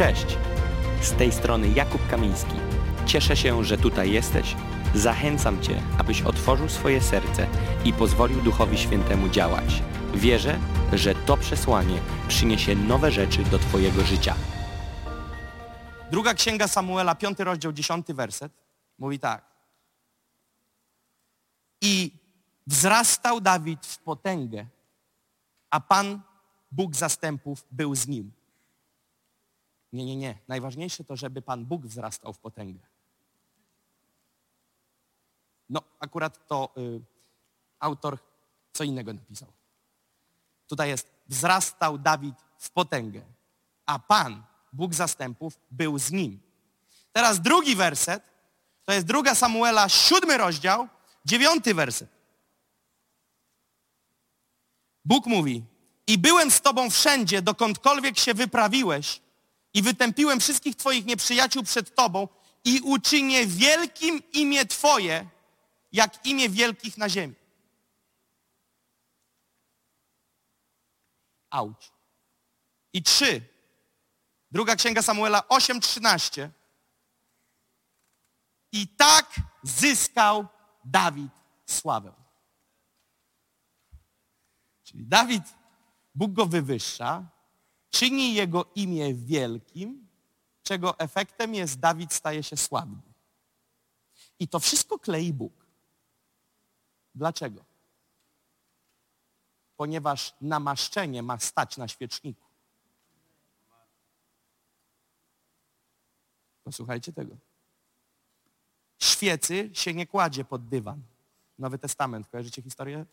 Cześć! Z tej strony Jakub Kamiński. Cieszę się, że tutaj jesteś. Zachęcam Cię, abyś otworzył swoje serce i pozwolił Duchowi Świętemu działać. Wierzę, że to przesłanie przyniesie nowe rzeczy do Twojego życia. Druga księga Samuela, piąty rozdział, dziesiąty werset. Mówi tak. I wzrastał Dawid w potęgę, a Pan, Bóg zastępów, był z nim. Nie, nie, nie. Najważniejsze to, żeby Pan Bóg wzrastał w potęgę. No, akurat to y, autor co innego napisał. Tutaj jest, wzrastał Dawid w potęgę, a Pan, Bóg zastępów, był z nim. Teraz drugi werset, to jest druga Samuela, siódmy rozdział, dziewiąty werset. Bóg mówi, i byłem z tobą wszędzie, dokądkolwiek się wyprawiłeś i wytępiłem wszystkich twoich nieprzyjaciół przed tobą i uczynię wielkim imię twoje, jak imię wielkich na ziemi. Auć. I trzy. Druga księga Samuela 8:13. I tak zyskał Dawid sławę. Czyli Dawid, Bóg go wywyższa, czyni jego imię wielkim, czego efektem jest Dawid staje się sławny. I to wszystko klei Bóg. Dlaczego? Ponieważ namaszczenie ma stać na świeczniku. Posłuchajcie tego. Świecy się nie kładzie pod dywan. Nowy Testament, kojarzycie historię?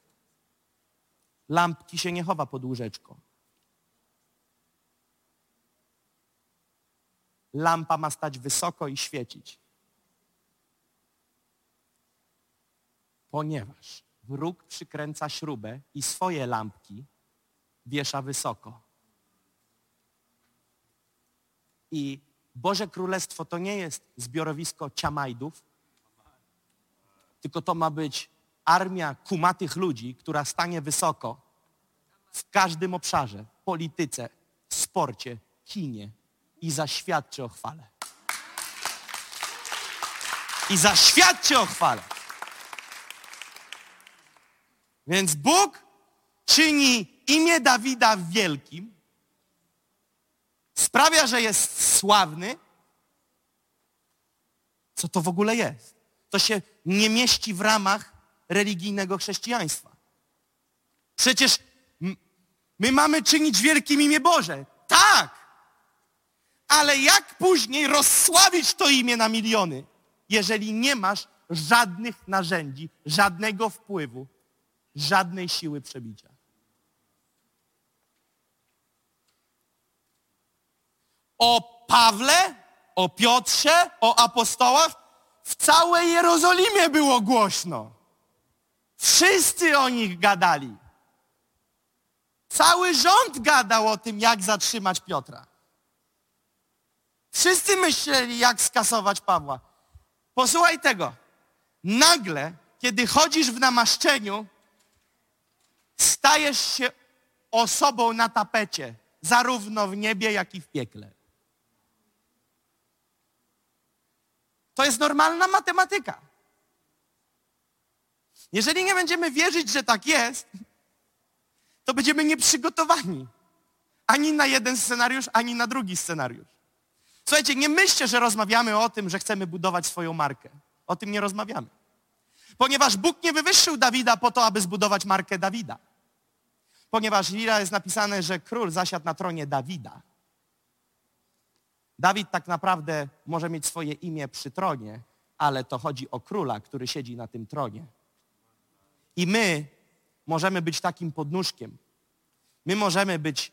Lampki się nie chowa pod łóżeczko. Lampa ma stać wysoko i świecić. Ponieważ wróg przykręca śrubę i swoje lampki wiesza wysoko. I Boże Królestwo to nie jest zbiorowisko ciamajdów, tylko to ma być armia kumatych ludzi, która stanie wysoko w każdym obszarze, polityce, sporcie, kinie i zaświadczy o chwale. I zaświadczy o chwale. Więc Bóg czyni imię Dawida wielkim, sprawia, że jest sławny. Co to w ogóle jest? To się nie mieści w ramach religijnego chrześcijaństwa. Przecież my mamy czynić wielkim imię Boże. Tak! Ale jak później rozsławić to imię na miliony, jeżeli nie masz żadnych narzędzi, żadnego wpływu, żadnej siły przebicia? O Pawle, o Piotrze, o apostołach w całej Jerozolimie było głośno. Wszyscy o nich gadali. Cały rząd gadał o tym, jak zatrzymać Piotra. Wszyscy myśleli, jak skasować Pawła. Posłuchaj tego. Nagle, kiedy chodzisz w namaszczeniu, stajesz się osobą na tapecie, zarówno w niebie, jak i w piekle. To jest normalna matematyka. Jeżeli nie będziemy wierzyć, że tak jest, to będziemy nieprzygotowani. Ani na jeden scenariusz, ani na drugi scenariusz. Słuchajcie, nie myślcie, że rozmawiamy o tym, że chcemy budować swoją markę. O tym nie rozmawiamy. Ponieważ Bóg nie wywyższył Dawida po to, aby zbudować markę Dawida. Ponieważ Lila jest napisane, że król zasiadł na tronie Dawida. Dawid tak naprawdę może mieć swoje imię przy tronie, ale to chodzi o króla, który siedzi na tym tronie. I my możemy być takim podnóżkiem. My możemy być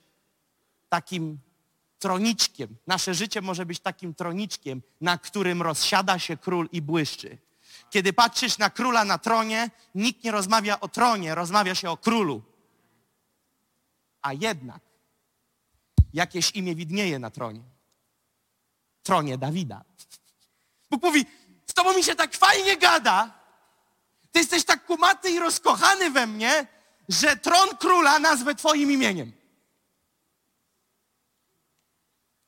takim troniczkiem. Nasze życie może być takim troniczkiem, na którym rozsiada się król i błyszczy. Kiedy patrzysz na króla na tronie, nikt nie rozmawia o tronie, rozmawia się o królu. A jednak jakieś imię widnieje na tronie. Tronie Dawida. Bóg mówi, z tobą mi się tak fajnie gada, ty jesteś tak kumaty i rozkochany we mnie, że tron króla nazwę twoim imieniem.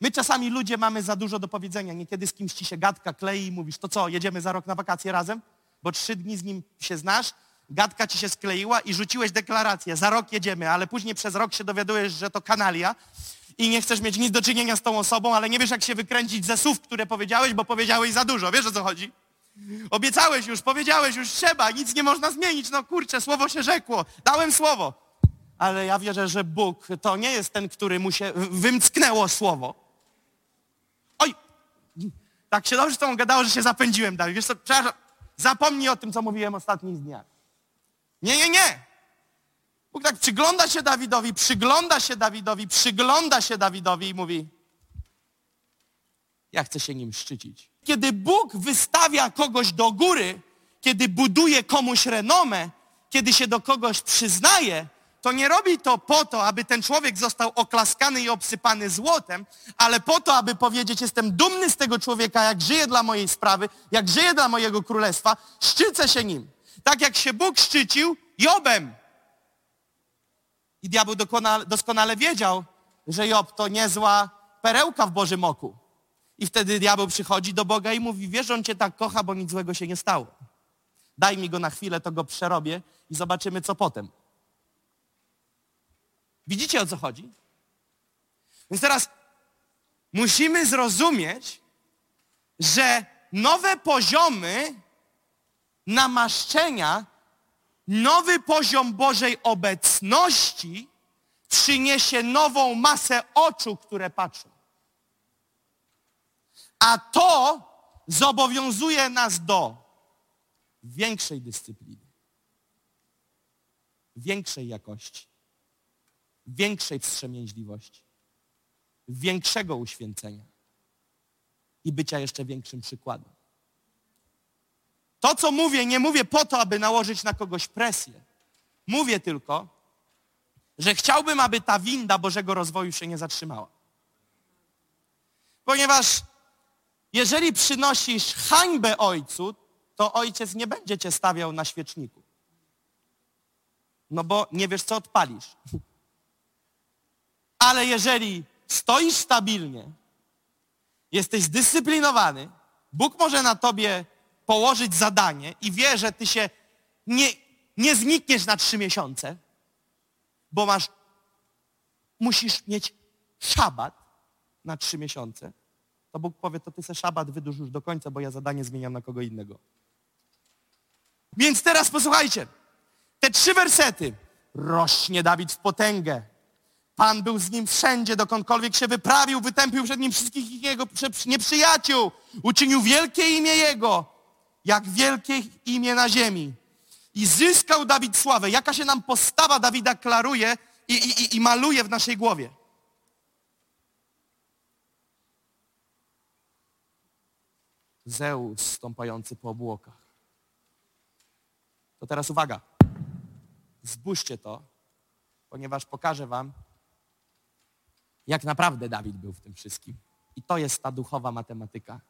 My czasami ludzie mamy za dużo do powiedzenia. Niekiedy z kimś ci się gadka klei i mówisz, to co, jedziemy za rok na wakacje razem? Bo trzy dni z nim się znasz, gadka ci się skleiła i rzuciłeś deklarację, za rok jedziemy, ale później przez rok się dowiadujesz, że to kanalia i nie chcesz mieć nic do czynienia z tą osobą, ale nie wiesz, jak się wykręcić ze słów, które powiedziałeś, bo powiedziałeś za dużo. Wiesz, o co chodzi? Obiecałeś już, powiedziałeś już, trzeba, nic nie można zmienić. No kurczę, słowo się rzekło. Dałem słowo. Ale ja wierzę, że Bóg to nie jest ten, który mu się wymcknęło słowo. Tak się dobrze z tobą gadało, że się zapędziłem, Dawid. Wiesz co, przepraszam, zapomnij o tym, co mówiłem ostatnich dniach. Nie, nie, nie. Bóg tak przygląda się Dawidowi, przygląda się Dawidowi, przygląda się Dawidowi i mówi, ja chcę się nim szczycić. Kiedy Bóg wystawia kogoś do góry, kiedy buduje komuś renomę, kiedy się do kogoś przyznaje, to nie robi to po to, aby ten człowiek został oklaskany i obsypany złotem, ale po to, aby powiedzieć, jestem dumny z tego człowieka, jak żyje dla mojej sprawy, jak żyje dla mojego królestwa, szczycę się nim. Tak jak się Bóg szczycił Jobem. I diabeł doskonale, wiedział, że Job to niezła perełka w Bożym oku. I wtedy diabeł przychodzi do Boga i mówi, wiesz, on cię tak kocha, bo nic złego się nie stało. Daj mi go na chwilę, to go przerobię i zobaczymy, co potem. Widzicie, o co chodzi? Więc teraz musimy zrozumieć, że nowe poziomy namaszczenia, nowy poziom Bożej obecności przyniesie nową masę oczu, które patrzą. A to zobowiązuje nas do większej dyscypliny, większej jakości, większej wstrzemięźliwości, większego uświęcenia i bycia jeszcze większym przykładem. To, co mówię, nie mówię po to, aby nałożyć na kogoś presję. Mówię tylko, że chciałbym, aby ta winda Bożego rozwoju się nie zatrzymała. Ponieważ jeżeli przynosisz hańbę ojcu, to ojciec nie będzie cię stawiał na świeczniku. No bo nie wiesz, co odpalisz. Ale jeżeli stoisz stabilnie, jesteś zdyscyplinowany, Bóg może na tobie położyć zadanie i wie, że ty się nie, nie znikniesz na trzy miesiące, bo masz, musisz mieć szabat na trzy miesiące, to Bóg powie, to ty se szabat wydłuż już do końca, bo ja zadanie zmieniam na kogo innego. Więc teraz posłuchajcie. Te trzy wersety. Rośnie Dawid w potęgę. Pan był z nim wszędzie, dokądkolwiek się wyprawił, wytępił przed nim wszystkich jego nieprzyjaciół. Uczynił wielkie imię Jego, jak wielkie imię na ziemi. I zyskał Dawid sławę. Jaka się nam postawa Dawida klaruje i, i, i maluje w naszej głowie. Zeus stąpający po obłokach. To teraz uwaga. Zbóżcie to, ponieważ pokażę wam, jak naprawdę Dawid był w tym wszystkim. I to jest ta duchowa matematyka.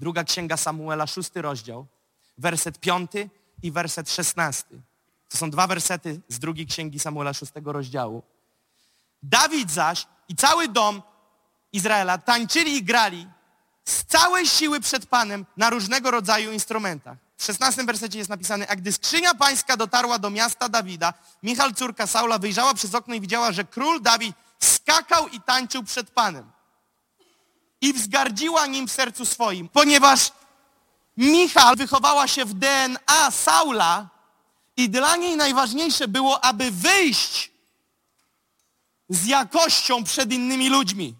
Druga księga Samuela, szósty rozdział, werset piąty i werset szesnasty. To są dwa wersety z drugiej księgi Samuela, szóstego rozdziału. Dawid zaś i cały dom Izraela tańczyli i grali z całej siły przed Panem na różnego rodzaju instrumentach. W 16 wersecie jest napisane, a gdy skrzynia pańska dotarła do miasta Dawida, Michal, córka Saula, wyjrzała przez okno i widziała, że król Dawid skakał i tańczył przed Panem. I wzgardziła nim w sercu swoim, ponieważ Michal wychowała się w DNA Saula i dla niej najważniejsze było, aby wyjść z jakością przed innymi ludźmi.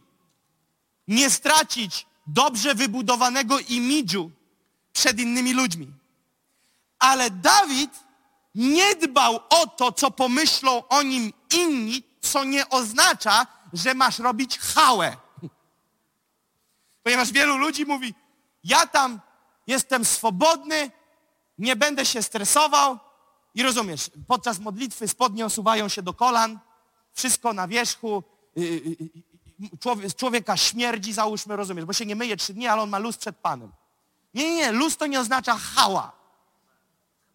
Nie stracić dobrze wybudowanego imidżu przed innymi ludźmi. Ale Dawid nie dbał o to, co pomyślą o nim inni, co nie oznacza, że masz robić chałę. Ponieważ wielu ludzi mówi, ja tam jestem swobodny, nie będę się stresował i rozumiesz, podczas modlitwy spodnie osuwają się do kolan, wszystko na wierzchu, y, y, y, człowieka śmierdzi, załóżmy, rozumiesz, bo się nie myje trzy dni, ale on ma luz przed Panem. Nie, nie, nie, luz to nie oznacza hała.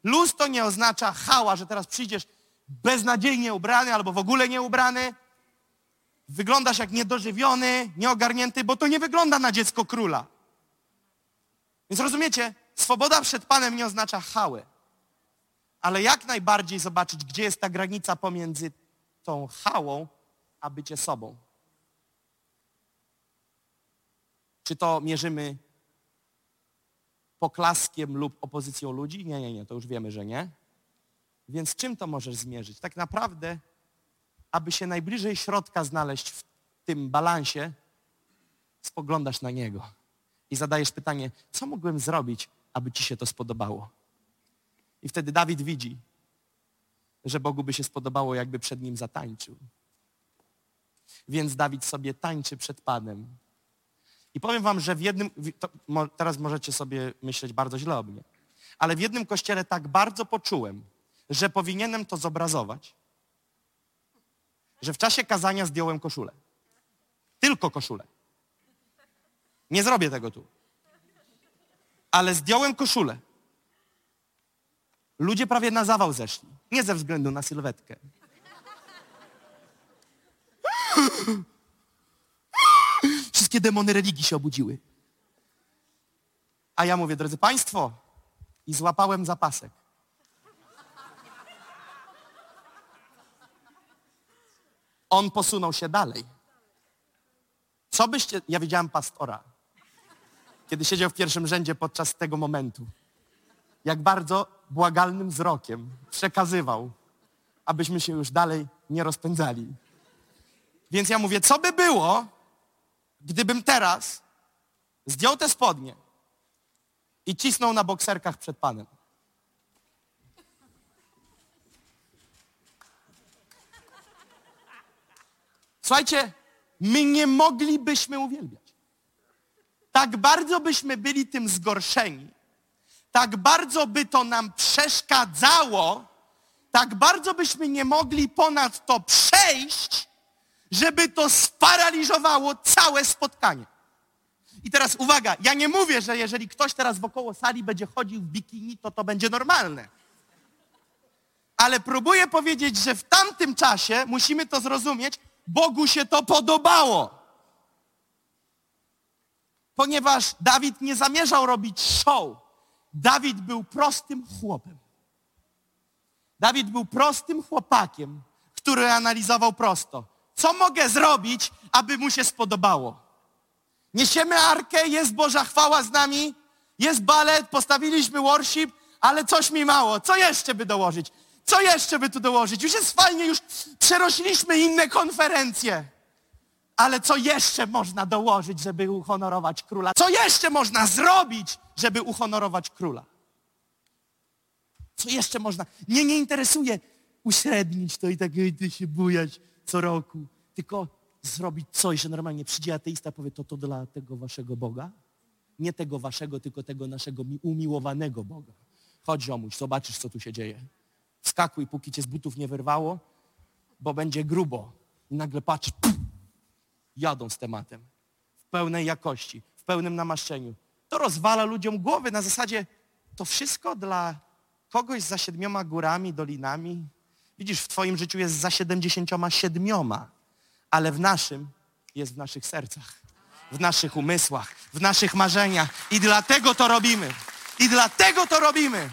Luz to nie oznacza hała, że teraz przyjdziesz beznadziejnie ubrany albo w ogóle nie ubrany. wyglądasz jak niedożywiony, nieogarnięty, bo to nie wygląda na dziecko króla. Więc rozumiecie, swoboda przed Panem nie oznacza chałę. Ale jak najbardziej zobaczyć, gdzie jest ta granica pomiędzy tą chałą, a bycie sobą. Czy to mierzymy poklaskiem lub opozycją ludzi? Nie, nie, nie, to już wiemy, że nie. Więc czym to możesz zmierzyć? Tak naprawdę, aby się najbliżej środka znaleźć w tym balansie, spoglądasz na niego i zadajesz pytanie, co mogłem zrobić, aby ci się to spodobało? I wtedy Dawid widzi, że Bogu by się spodobało, jakby przed nim zatańczył. Więc Dawid sobie tańczy przed Panem. I powiem wam, że w jednym, teraz możecie sobie myśleć bardzo źle o mnie, ale w jednym kościele tak bardzo poczułem, że powinienem to zobrazować, że w czasie kazania zdjąłem koszulę. Tylko koszulę. Nie zrobię tego tu. Ale zdjąłem koszulę. Ludzie prawie na zawał zeszli. Nie ze względu na sylwetkę. Wszystkie demony religii się obudziły. A ja mówię, drodzy Państwo, i złapałem zapasek. On posunął się dalej. Co byście... Ja widziałem pastora, kiedy siedział w pierwszym rzędzie podczas tego momentu. Jak bardzo błagalnym wzrokiem przekazywał, abyśmy się już dalej nie rozpędzali. Więc ja mówię, co by było, gdybym teraz zdjął te spodnie i cisnął na bokserkach przed Panem? Słuchajcie, my nie moglibyśmy uwielbiać. Tak bardzo byśmy byli tym zgorszeni, tak bardzo by to nam przeszkadzało, tak bardzo byśmy nie mogli ponad to przejść, żeby to sparaliżowało całe spotkanie. I teraz uwaga, ja nie mówię, że jeżeli ktoś teraz wokoło sali będzie chodził w bikini, to to będzie normalne. Ale próbuję powiedzieć, że w tamtym czasie musimy to zrozumieć, Bogu się to podobało. Ponieważ Dawid nie zamierzał robić show. Dawid był prostym chłopem. Dawid był prostym chłopakiem, który analizował prosto. Co mogę zrobić, aby mu się spodobało? Niesiemy arkę, jest Boża chwała z nami, jest balet, postawiliśmy worship, ale coś mi mało. Co jeszcze by dołożyć? Co jeszcze by tu dołożyć? Już jest fajnie, już przerośliśmy inne konferencje. Ale co jeszcze można dołożyć, żeby uhonorować króla? Co jeszcze można zrobić, żeby uhonorować króla? Co jeszcze można? Mnie nie interesuje uśrednić to i tak ty się bujać co roku. Tylko zrobić coś, że normalnie przyjdzie ateista powie, to to dla tego waszego Boga? Nie tego waszego, tylko tego naszego umiłowanego Boga. Chodź ziomuś, zobaczysz, co tu się dzieje. Wskakuj, póki cię z butów nie wyrwało, bo będzie grubo. I nagle patrz, puf, jadą z tematem. W pełnej jakości, w pełnym namaszczeniu. To rozwala ludziom głowy na zasadzie, to wszystko dla kogoś za siedmioma górami, dolinami. Widzisz, w twoim życiu jest za siedemdziesięcioma siedmioma, ale w naszym jest w naszych sercach, w naszych umysłach, w naszych marzeniach. I dlatego to robimy. I dlatego to robimy.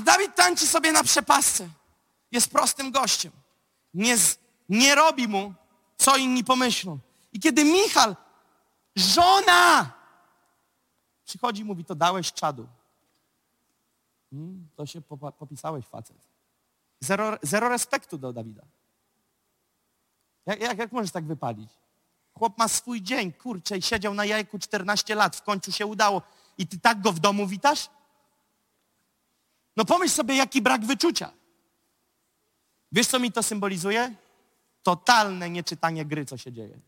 Dawid tańczy sobie na przepasce. Jest prostym gościem. Nie, z, nie robi mu, co inni pomyślą. I kiedy Michal, żona, przychodzi i mówi, to dałeś czadu. Hmm, to się popisałeś, facet. Zero, zero respektu do Dawida. Jak, jak, jak możesz tak wypalić? Chłop ma swój dzień, kurczę, i siedział na jajku 14 lat, w końcu się udało. I ty tak go w domu witasz? No pomyśl sobie, jaki brak wyczucia. Wiesz, co mi to symbolizuje? Totalne nieczytanie gry, co się dzieje.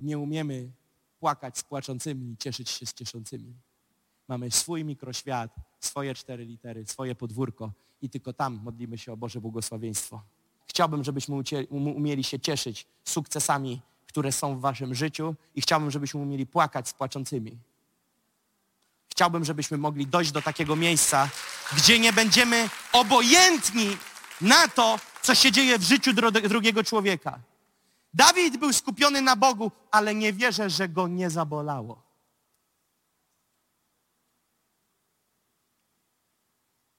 Nie umiemy płakać z płaczącymi i cieszyć się z cieszącymi. Mamy swój mikroświat, swoje cztery litery, swoje podwórko i tylko tam modlimy się o Boże błogosławieństwo. Chciałbym, żebyśmy umieli się cieszyć sukcesami, które są w waszym życiu i chciałbym, żebyśmy umieli płakać z płaczącymi. Chciałbym, żebyśmy mogli dojść do takiego miejsca, gdzie nie będziemy obojętni na to, co się dzieje w życiu drugiego człowieka. Dawid był skupiony na Bogu, ale nie wierzę, że go nie zabolało.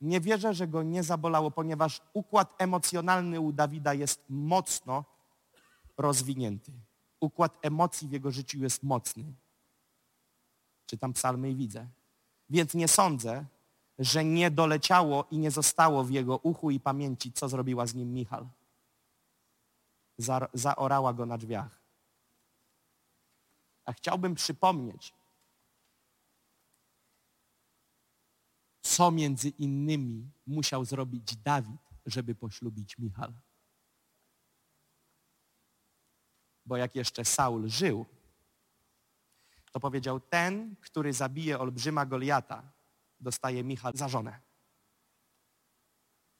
Nie wierzę, że go nie zabolało, ponieważ układ emocjonalny u Dawida jest mocno rozwinięty. Układ emocji w jego życiu jest mocny. Czytam psalmy i widzę. Więc nie sądzę, że nie doleciało i nie zostało w jego uchu i pamięci, co zrobiła z nim Michal. Za, zaorała go na drzwiach. A chciałbym przypomnieć, co między innymi musiał zrobić Dawid, żeby poślubić Michal. Bo jak jeszcze Saul żył, to powiedział, ten, który zabije olbrzyma Goliata, dostaje Michal za żonę.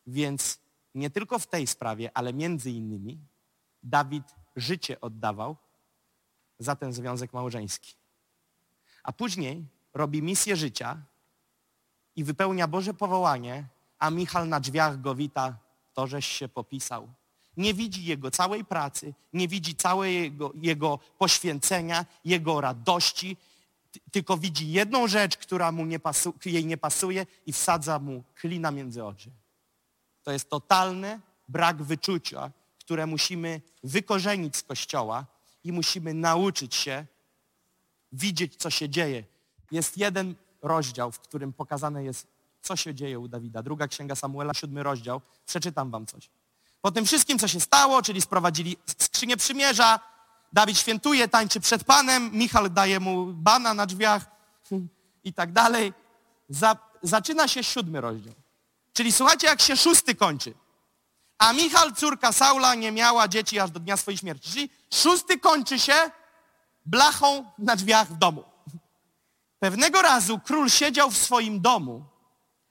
Więc nie tylko w tej sprawie, ale między innymi Dawid życie oddawał za ten związek małżeński. A później robi misję życia i wypełnia Boże powołanie, a Michal na drzwiach go wita, to żeś się popisał. Nie widzi jego całej pracy, nie widzi całego jego poświęcenia, jego radości, tylko widzi jedną rzecz, która mu nie jej nie pasuje i wsadza mu klina między oczy. To jest totalny brak wyczucia, które musimy wykorzenić z Kościoła i musimy nauczyć się widzieć, co się dzieje. Jest jeden rozdział, w którym pokazane jest, co się dzieje u Dawida. Druga Księga Samuela, siódmy rozdział. Przeczytam wam coś. Po tym wszystkim, co się stało, czyli sprowadzili skrzynię przymierza, Dawid świętuje, tańczy przed Panem, Michal daje mu bana na drzwiach i tak dalej. Za, zaczyna się siódmy rozdział. Czyli słuchajcie, jak się szósty kończy. A Michal, córka Saula, nie miała dzieci aż do dnia swojej śmierci. Czyli szósty kończy się blachą na drzwiach w domu. Pewnego razu król siedział w swoim domu,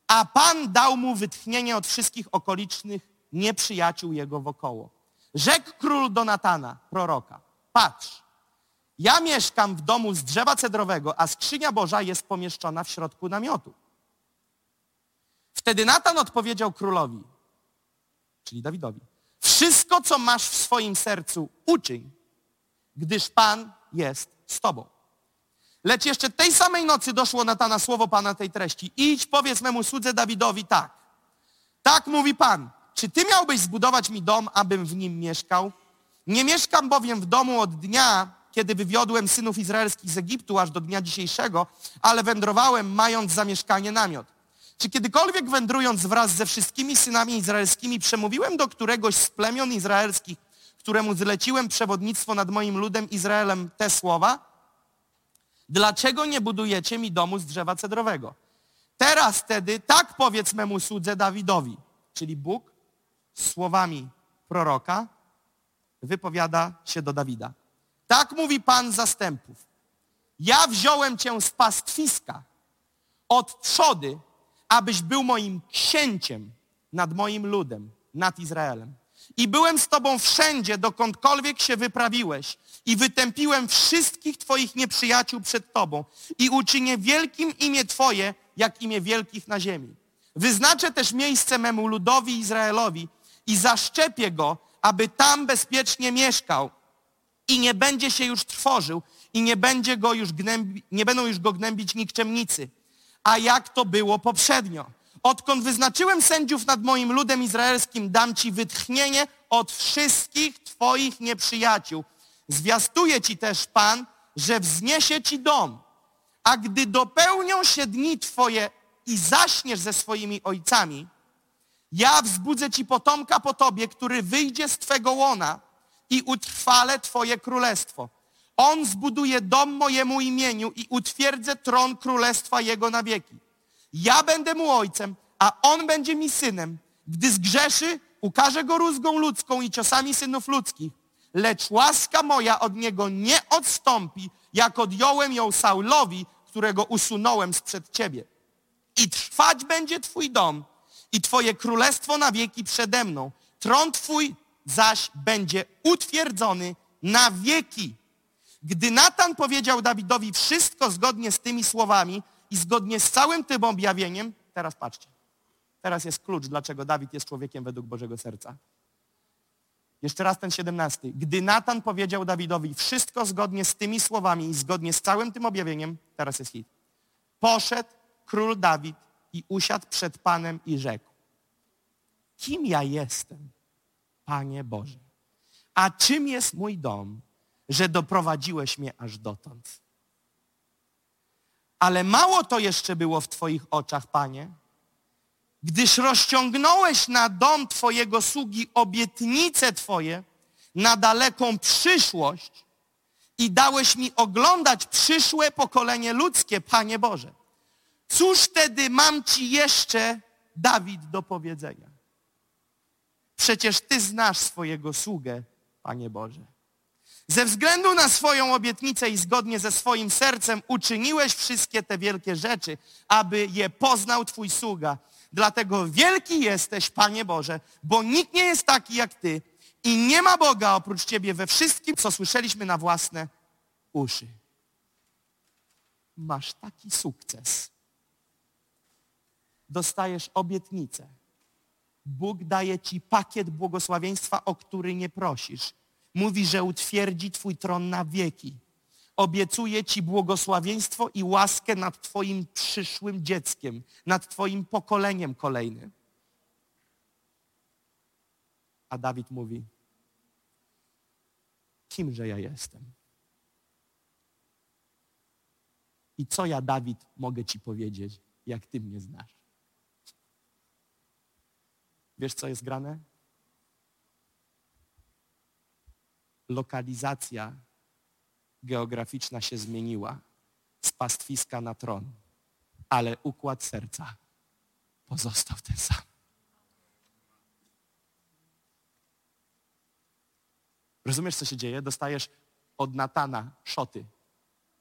a Pan dał mu wytchnienie od wszystkich okolicznych nieprzyjaciół jego wokoło. Rzekł król do Natana, proroka, patrz, ja mieszkam w domu z drzewa cedrowego, a skrzynia Boża jest pomieszczona w środku namiotu. Wtedy Natan odpowiedział królowi, czyli Dawidowi, wszystko, co masz w swoim sercu, uczyń, gdyż Pan jest z tobą. Lecz jeszcze tej samej nocy doszło Natana słowo Pana tej treści. Idź, powiedz memu słudze Dawidowi tak. Tak mówi Pan. Czy Ty miałbyś zbudować mi dom, abym w nim mieszkał? Nie mieszkam bowiem w domu od dnia, kiedy wywiodłem synów izraelskich z Egiptu aż do dnia dzisiejszego, ale wędrowałem mając zamieszkanie namiot. Czy kiedykolwiek wędrując wraz ze wszystkimi synami izraelskimi przemówiłem do któregoś z plemion izraelskich, któremu zleciłem przewodnictwo nad moim ludem Izraelem te słowa? Dlaczego nie budujecie mi domu z drzewa cedrowego? Teraz wtedy tak powiedz memu słudze Dawidowi, czyli Bóg słowami proroka wypowiada się do Dawida. Tak mówi Pan zastępów. Ja wziąłem cię z pastwiska od trzody, abyś był moim księciem nad moim ludem, nad Izraelem. I byłem z tobą wszędzie, dokądkolwiek się wyprawiłeś i wytępiłem wszystkich twoich nieprzyjaciół przed tobą i uczynię wielkim imię twoje, jak imię wielkich na ziemi. Wyznaczę też miejsce memu ludowi Izraelowi i zaszczepię go, aby tam bezpiecznie mieszkał i nie będzie się już trwożył i nie, będzie go już gnębi, nie będą już go gnębić nikczemnicy. A jak to było poprzednio? Odkąd wyznaczyłem sędziów nad moim ludem izraelskim, dam ci wytchnienie od wszystkich twoich nieprzyjaciół. Zwiastuje ci też Pan, że wzniesie ci dom. A gdy dopełnią się dni twoje i zaśniesz ze swoimi ojcami, ja wzbudzę ci potomka po tobie, który wyjdzie z twego łona i utrwale twoje królestwo. On zbuduje dom mojemu imieniu i utwierdzę tron królestwa jego na wieki. Ja będę mu ojcem, a on będzie mi synem. Gdy zgrzeszy, ukażę go rózgą ludzką i ciosami synów ludzkich. Lecz łaska moja od niego nie odstąpi, jak odjąłem ją Saulowi, którego usunąłem sprzed ciebie. I trwać będzie twój dom i twoje królestwo na wieki przede mną. Tron twój zaś będzie utwierdzony na wieki. Gdy Natan powiedział Dawidowi wszystko zgodnie z tymi słowami i zgodnie z całym tym objawieniem, teraz patrzcie, Teraz jest klucz, dlaczego Dawid jest człowiekiem według Bożego serca. Jeszcze raz ten 17. Gdy Natan powiedział Dawidowi wszystko zgodnie z tymi słowami i zgodnie z całym tym objawieniem, teraz jest hit. Poszedł król Dawid i usiadł przed Panem i rzekł. Kim ja jestem, Panie Boże? A czym jest mój dom, że doprowadziłeś mnie aż dotąd? Ale mało to jeszcze było w Twoich oczach, Panie, gdyż rozciągnąłeś na dom Twojego sługi obietnice Twoje na daleką przyszłość i dałeś mi oglądać przyszłe pokolenie ludzkie, Panie Boże. Cóż wtedy mam Ci jeszcze, Dawid, do powiedzenia? Przecież Ty znasz swojego sługę, Panie Boże. Ze względu na swoją obietnicę i zgodnie ze swoim sercem uczyniłeś wszystkie te wielkie rzeczy, aby je poznał Twój sługa. Dlatego wielki jesteś, Panie Boże, bo nikt nie jest taki jak Ty i nie ma Boga oprócz Ciebie we wszystkim, co słyszeliśmy na własne uszy. Masz taki sukces. Dostajesz obietnicę. Bóg daje Ci pakiet błogosławieństwa, o który nie prosisz. Mówi, że utwierdzi Twój tron na wieki. Obiecuje Ci błogosławieństwo i łaskę nad Twoim przyszłym dzieckiem, nad Twoim pokoleniem kolejnym. A Dawid mówi, kimże ja jestem? I co ja, Dawid, mogę Ci powiedzieć, jak Ty mnie znasz? Wiesz, co jest grane? Lokalizacja geograficzna się zmieniła z pastwiska na tron, ale układ serca pozostał ten sam. Rozumiesz, co się dzieje? Dostajesz od Natana szoty,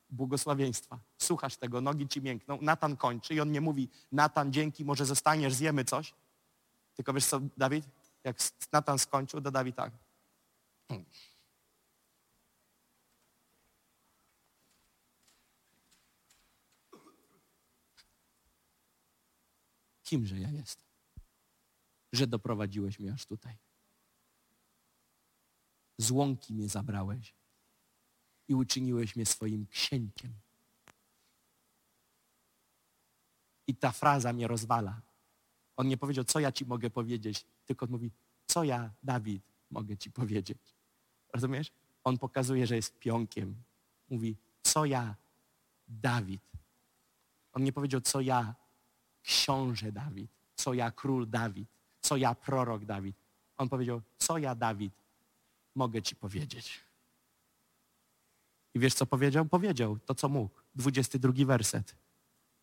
błogosławieństwa. Słuchasz tego, nogi ci miękną. Natan kończy i on nie mówi, Natan, dzięki, może zostaniesz, zjemy coś. Tylko wiesz co, Dawid? Jak Natan skończył, to Dawid tak. Kimże ja jestem? Że doprowadziłeś mnie aż tutaj. Z łąki mnie zabrałeś i uczyniłeś mnie swoim księciem. I ta fraza mnie rozwala. On nie powiedział, co ja ci mogę powiedzieć, tylko mówi, co ja, Dawid, mogę ci powiedzieć. Rozumiesz? On pokazuje, że jest pionkiem. Mówi, co ja, Dawid. On nie powiedział, co ja, książę Dawid, co ja, król Dawid, co ja, prorok Dawid. On powiedział, co ja, Dawid, mogę ci powiedzieć. I wiesz, co powiedział? Powiedział to, co mógł. 22 werset.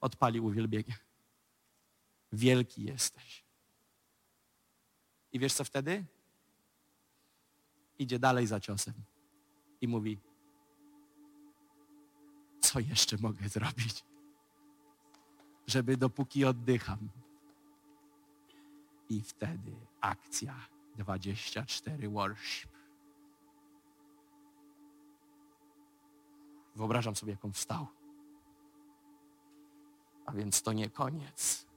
Odpalił uwielbienie. Wielki jesteś. I wiesz co wtedy? Idzie dalej za ciosem i mówi, co jeszcze mogę zrobić, żeby dopóki oddycham. I wtedy akcja 24 worship. Wyobrażam sobie, jak on wstał. A więc to nie koniec.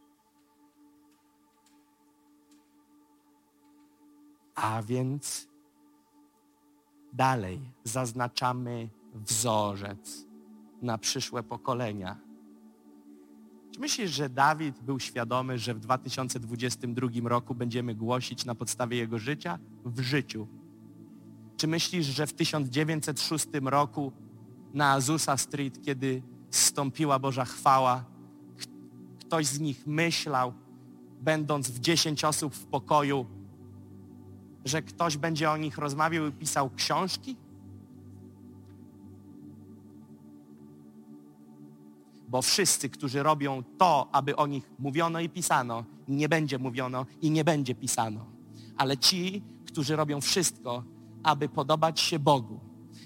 A więc dalej zaznaczamy wzorzec na przyszłe pokolenia. Czy myślisz, że Dawid był świadomy, że w 2022 roku będziemy głosić na podstawie jego życia? W życiu. Czy myślisz, że w 1906 roku na Azusa Street, kiedy zstąpiła Boża chwała, ktoś z nich myślał, będąc w 10 osób w pokoju, że ktoś będzie o nich rozmawiał i pisał książki? Bo wszyscy, którzy robią to, aby o nich mówiono i pisano, nie będzie mówiono i nie będzie pisano. Ale ci, którzy robią wszystko, aby podobać się Bogu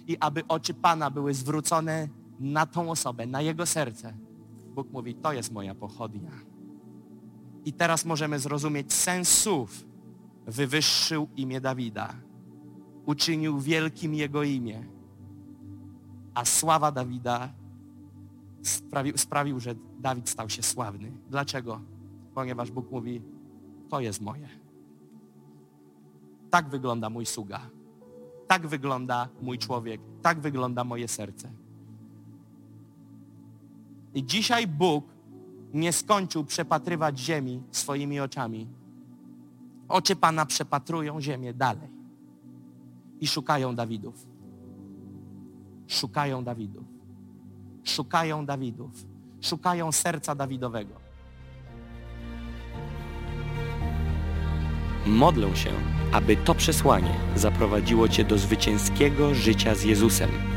i aby oczy Pana były zwrócone na tą osobę, na jego serce, Bóg mówi, to jest moja pochodnia. I teraz możemy zrozumieć sens słów, wywyższył imię Dawida, uczynił wielkim jego imię, a sława Dawida sprawił, sprawił, że Dawid stał się sławny. Dlaczego? Ponieważ Bóg mówi, to jest moje. Tak wygląda mój sługa. Tak wygląda mój człowiek. Tak wygląda moje serce. I dzisiaj Bóg nie skończył przepatrywać ziemi swoimi oczami. Oczy Pana przepatrują ziemię dalej. I szukają Dawidów. Szukają Dawidów. Szukają Dawidów. Szukają serca Dawidowego. Modlę się, aby to przesłanie zaprowadziło Cię do zwycięskiego życia z Jezusem.